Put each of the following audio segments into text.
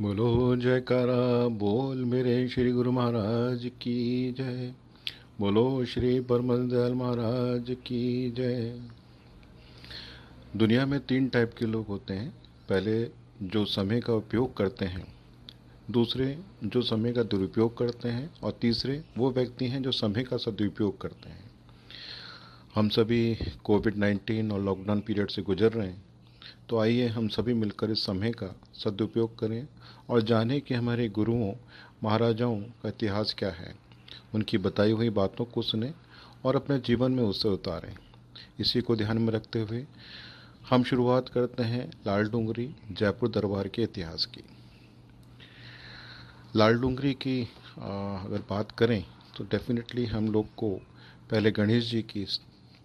बोलो, जयकारा, बोल मेरे श्री गुरु महाराज की जय। बोलो, श्री परमल दयाल महाराज की जय। दुनिया में तीन टाइप के लोग होते हैं। पहले, जो समय का उपयोग करते हैं। दूसरे, जो समय का दुरुपयोग करते हैं। और तीसरे, वो व्यक्ति हैं जो समय का सदुपयोग करते हैं। हम सभी कोविड 19 और लॉकडाउन पीरियड से गुजर रहे हैं। तो आइए हम सभी मिलकर इस समय का सदुपयोग करें और जानें कि हमारे गुरुओं, महाराजाओं का इतिहास क्या है। उनकी बताई हुई बातों को सुने और अपने जीवन में उससे उतारें। इसी को ध्यान में रखते हुए हम शुरुआत करते हैं लाल डूंगरी, जयपुर दरबार के इतिहास की। लाल डूंगरी की अगर बात करें तो डेफिनेटली हम लोग को पहले गणेश जी की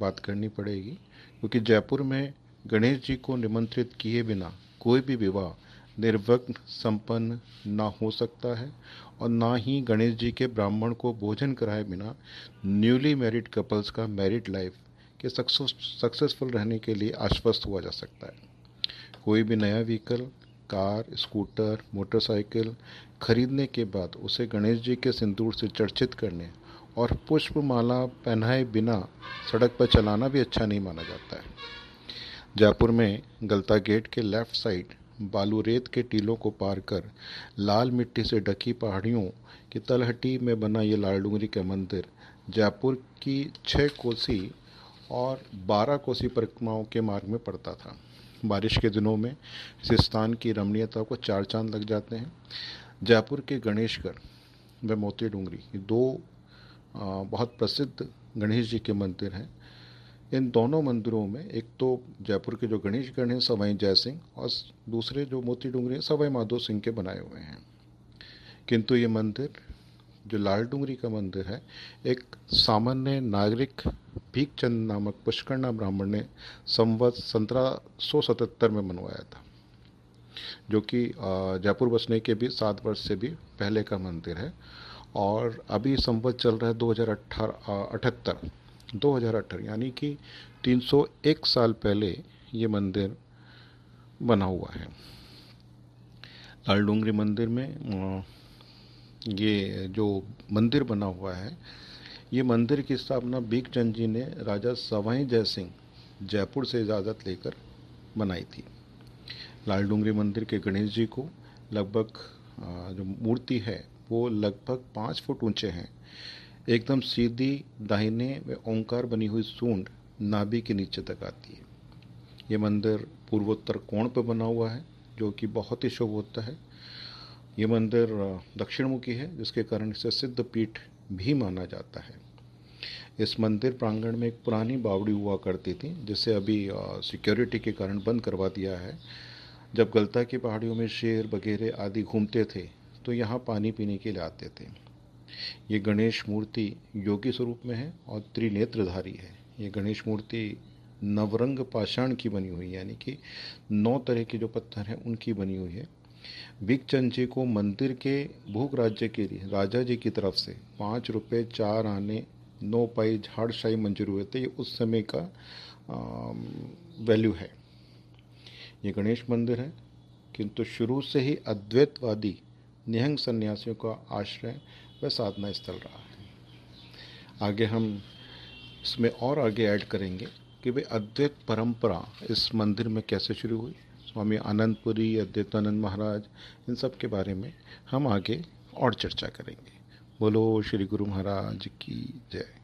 बात करनी पड़ेगी, क्योंकि जयपुर में गणेश जी को निमंत्रित किए बिना कोई भी विवाह निर्विघ्न संपन्न ना हो सकता है और ना ही गणेश जी के ब्राह्मण को भोजन कराए बिना न्यूली मैरिड कपल्स का मैरिड लाइफ के सक्सेसफुल रहने के लिए आश्वस्त हुआ जा सकता है। कोई भी नया व्हीकल कार स्कूटर मोटरसाइकिल खरीदने के बाद उसे गणेश जी के सिंदूर से चर्चित करने और पुष्पमाला पहनाए बिना सड़क पर चलाना भी अच्छा नहीं माना जाता है। जयपुर में गलता गेट के लेफ़्ट साइड बालू रेत के टीलों को पार कर लाल मिट्टी से ढकी पहाड़ियों की तलहटी में बना ये लाल डूंगरी का मंदिर। जयपुर की छः कोसी और बारह कोसी परिक्रमाओं के मार्ग में पड़ता था। बारिश के दिनों में इस स्थान की रमणीयता को चार चाँद लग जाते हैं। जयपुर के गणेशगढ़ व मोती डूंगरी दो बहुत प्रसिद्ध गणेश जी के मंदिर हैं। इन दोनों मंदिरों में, एक तो जयपुर के जो गणेशगढ़ हैं, सवाई जय सिंह, और दूसरे जो मोती डूंगरी हैं, सवाई माधो सिंह के बनाए हुए हैं। किंतु ये मंदिर, जो लाल डूंगरी का मंदिर है, एक सामान्य नागरिक भीखचंद नामक पुष्करणा ब्राह्मण ने संवत सत्रह सौ सतहत्तर में मनवाया था, जो कि जयपुर बसने के भी सात वर्ष से भी पहले का मंदिर है, और अभी संवत चल रहा है दो हज़ार अठहत्तर। 2018 यानी कि 301 साल पहले ये मंदिर बना हुआ है। लाल डूंगरी मंदिर में ये जो मंदिर बना हुआ है, ये मंदिर की स्थापना बीकचंद जी ने राजा सवाई जय सिंह जयपुर से इजाज़त लेकर बनाई थी। लाल डूंगरी मंदिर के गणेश जी को लगभग जो मूर्ति है, वो लगभग पाँच फुट ऊँचे हैं। एकदम सीधी दाहिने व ओंकार बनी हुई सूंड नाभि के नीचे तक आती है। ये मंदिर पूर्वोत्तर कोण पर बना हुआ है, जो कि बहुत ही शुभ होता है। ये मंदिर दक्षिण मुखी है, जिसके कारण इसे सिद्ध पीठ भी माना जाता है। इस मंदिर प्रांगण में एक पुरानी बावड़ी हुआ करती थी, जिसे अभी सिक्योरिटी के कारण बंद करवा दिया है। जब गलता की पहाड़ियों में शेर वगैरह आदि घूमते थे तो यहाँ पानी पीने के लिए आते थे। ये गणेश मूर्ति योगी स्वरूप में है और त्रिनेत्रधारी है। ये गणेश मूर्ति नवरंग पाषाण की बनी हुई यानी कि नौ तरह के जो पत्थर हैं, उनकी बनी हुई है। बिगचंद जी को मंदिर के भूख राज्य के लिए, राजा जी की तरफ़ से पाँच रुपये चार आने, नौ पाई झाड़शाही मंजूर हुए थे, ये उस समय का वैल्यू है। ये गणेश मंदिर है, किंतु शुरू से ही अद्वैतवादी, निहंग सन्यासियों का आश्रय वह साधना स्थल रहा है। आगे हम इसमें और आगे ऐड करेंगे कि भाई अद्वैत परंपरा इस मंदिर में कैसे शुरू हुई। स्वामी आनंदपुरी, अद्वैतानंद महाराज, इन सब के बारे में हम आगे और चर्चा करेंगे। बोलो श्री गुरु महाराज की जय।